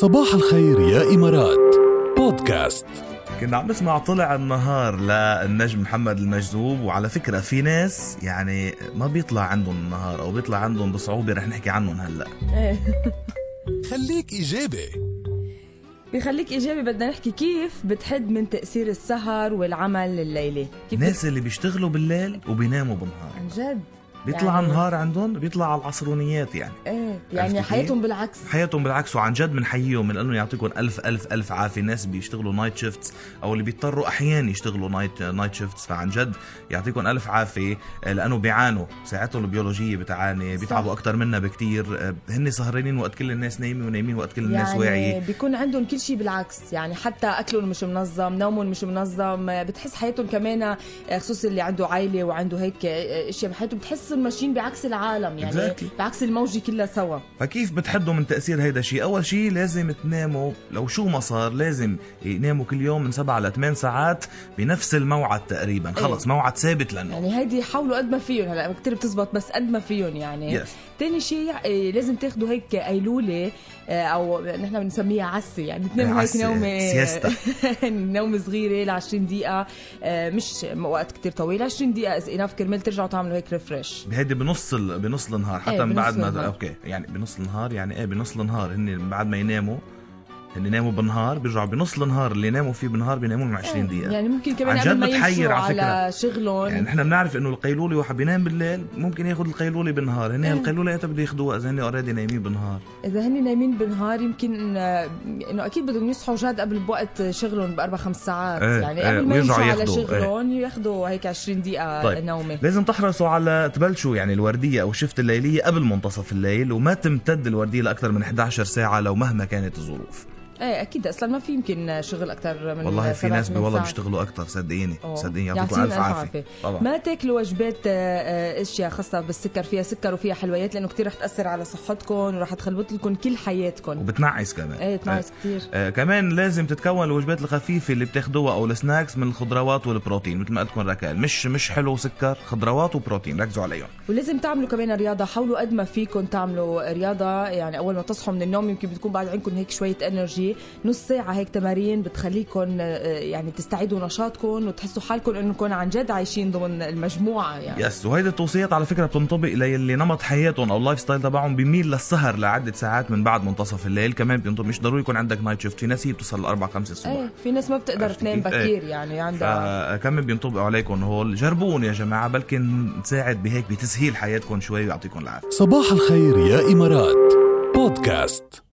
صباح الخير يا إمارات. بودكاست. كنا عم نسمع طلع النهار للنجم محمد المجذوب وعلى فكرة في ناس يعني ما بيطلع عندهم النهار أو بيطلع عندهم بصعوبة رح نحكي عنهم هلأ. إيه. خليك إيجابي. بخليك إيجابي بدنا نحكي كيف بتحد من تأثير السهر والعمل الليلي. كيف الناس اللي بيشتغلوا بالليل وبيناموا بالنهار. عن جد. بيطلع يعني- النهار عندهم بيطلع على العصرونيات يعني. إيه يعني؟ حياتهم بالعكس. حياتهم بالعكس وعن جد بنحييهم من انه يعطيكم ألف ألف ألف عافية. الناس بيشتغلوا night shifts أو اللي بيضطروا أحيانا يشتغلوا night night shifts فعن جد يعطيكم ألف عافية آه، لأنه بيعانوا. ساعتهم البيولوجية بتعاني بيتعبوا أكثر منا بكتير. آه، هن سهرانين وقت كل الناس نايمه ونايمين وقت كل الناس يعني واعية. بيكون عندهم كل شيء بالعكس. يعني حتى أكلهم مش منظم نومهم مش منظم. بتحس حياتهم كمان آه، خصوصا اللي عنده عائلة وعنده هيك آه، أشياء بحياته بتحسهم ماشيين بعكس العالم يعني Exactly. بعكس الموجة كلها سوا. فكيف بتحدوا من تأثير هيدا الشيء؟ أول شيء لازم تناموا لو شو ما صار لازم يناموا كل يوم من 7 ل 8 ساعات بنفس الموعد تقريبا. خلص موعد ثابت للنوم يعني هيدي حاولوا قد ما فيهم هلا كثير بتزبط بس قد ما فيهم يعني. Yes. تاني شيء آه، لازم تاخذوا هيك قيلوله آه، أو نحن بنسميها عسة يعني تناموا هيك نومة سياستا. نوم صغيرة ل 20 دقيقه مش وقت كتير طويل 20 دقيقة is enough كرمال ترجعوا تعملوا هيك refresh هيدي بنص ال... بنص النهار حتى إيه، من بعد ما النهار. okay يعني بنص النهار يعني إيه بنص النهار هن بعد ما يناموا هن يناموا بالنهار بيرجعوا بنص النهار اللي يناموا فيه بالنهار بيناموا من 20 دقيقة. يعني ممكن كمان عن جد ما بتحير على على شغلهم. يعني نحن بنعرف إنه القيلوله واحد بينام بالليل ممكن ياخذ القيلوله بالنهار. هن إيه. القيلوله ايمتى بده ياخذوها إذا هن already نايمين بالنهار. إذا هن نايمين بالنهار يمكن آه، إنه أكيد بدهم يصحوا جاد قبل بوقت شغلهم بأربع خمس ساعات. إيه، يعني إيه، قبل ما يمشوا على ياخدوا، شغلهم ياخذوا هيك 20 دقيقة طيب. نومة. لازم تحرصوا على تبلشوا يعني الوردية أو الشفت الليلية قبل منتصف الليل وما تمتد الوردية لأكثر من 11 ساعة لو مهما كانت الظروف. إيه أكيد. أصلا ما في يمكن شغل أكثر من والله في ناس والله. بيشتغلوا أكثر صدقيني. صدقيني يعطيكم ألف عافية. طبعا. ما تاكلوا وجبات آه، آه، أشياء خاصة بالسكر فيها؟ سكر وفيها حلويات لأنه كثير رح تأثر على صحتكم ورح تخربط لكم كل حياتكم. وبتنعس كمان. إيه تنعس كثير آه كمان لازم تتكون الوجبات الخفيفة اللي بتاخدوها أو ال snacks من الخضروات والبروتين مثل ما قلت لكم ركال. مش مش حلو وسكر خضروات وبروتين. ركزوا عليهم. ولازم تعملوا كمان رياضة. حاولوا قد ما فيكم تعملوا رياضة. يعني أول ما تصحوا من النوم يمكن بتكون بعد عندكم هيك شوية energy نص ساعة هيك تمارين بتخليكم آه، يعني تستعيدوا نشاطكم وتحسوا حالكم انكم عن جد عايشين ضمن المجموعة يعني. yes وهيدي التوصيات على فكرة بتنطبق للي نمط حياتهم أو ال life style تبعهم بيميل للسهر لعدة ساعات من بعد منتصف الليل. كمان بينطبق مش ضروري يكون عندك night shift في ناس هي بتوصل لأربع خمسة الصبح. إيه في ناس ما بتقدر تنام؟ إيه. بكير يعني عندها فكمان بينطبقوا عليكم هول. جربون يا جماعة بلكي نساعد بهيك بتسهيل حياتكم شوي ويعطيكم العافية. صباح الخير يا إمارات. بودكاست.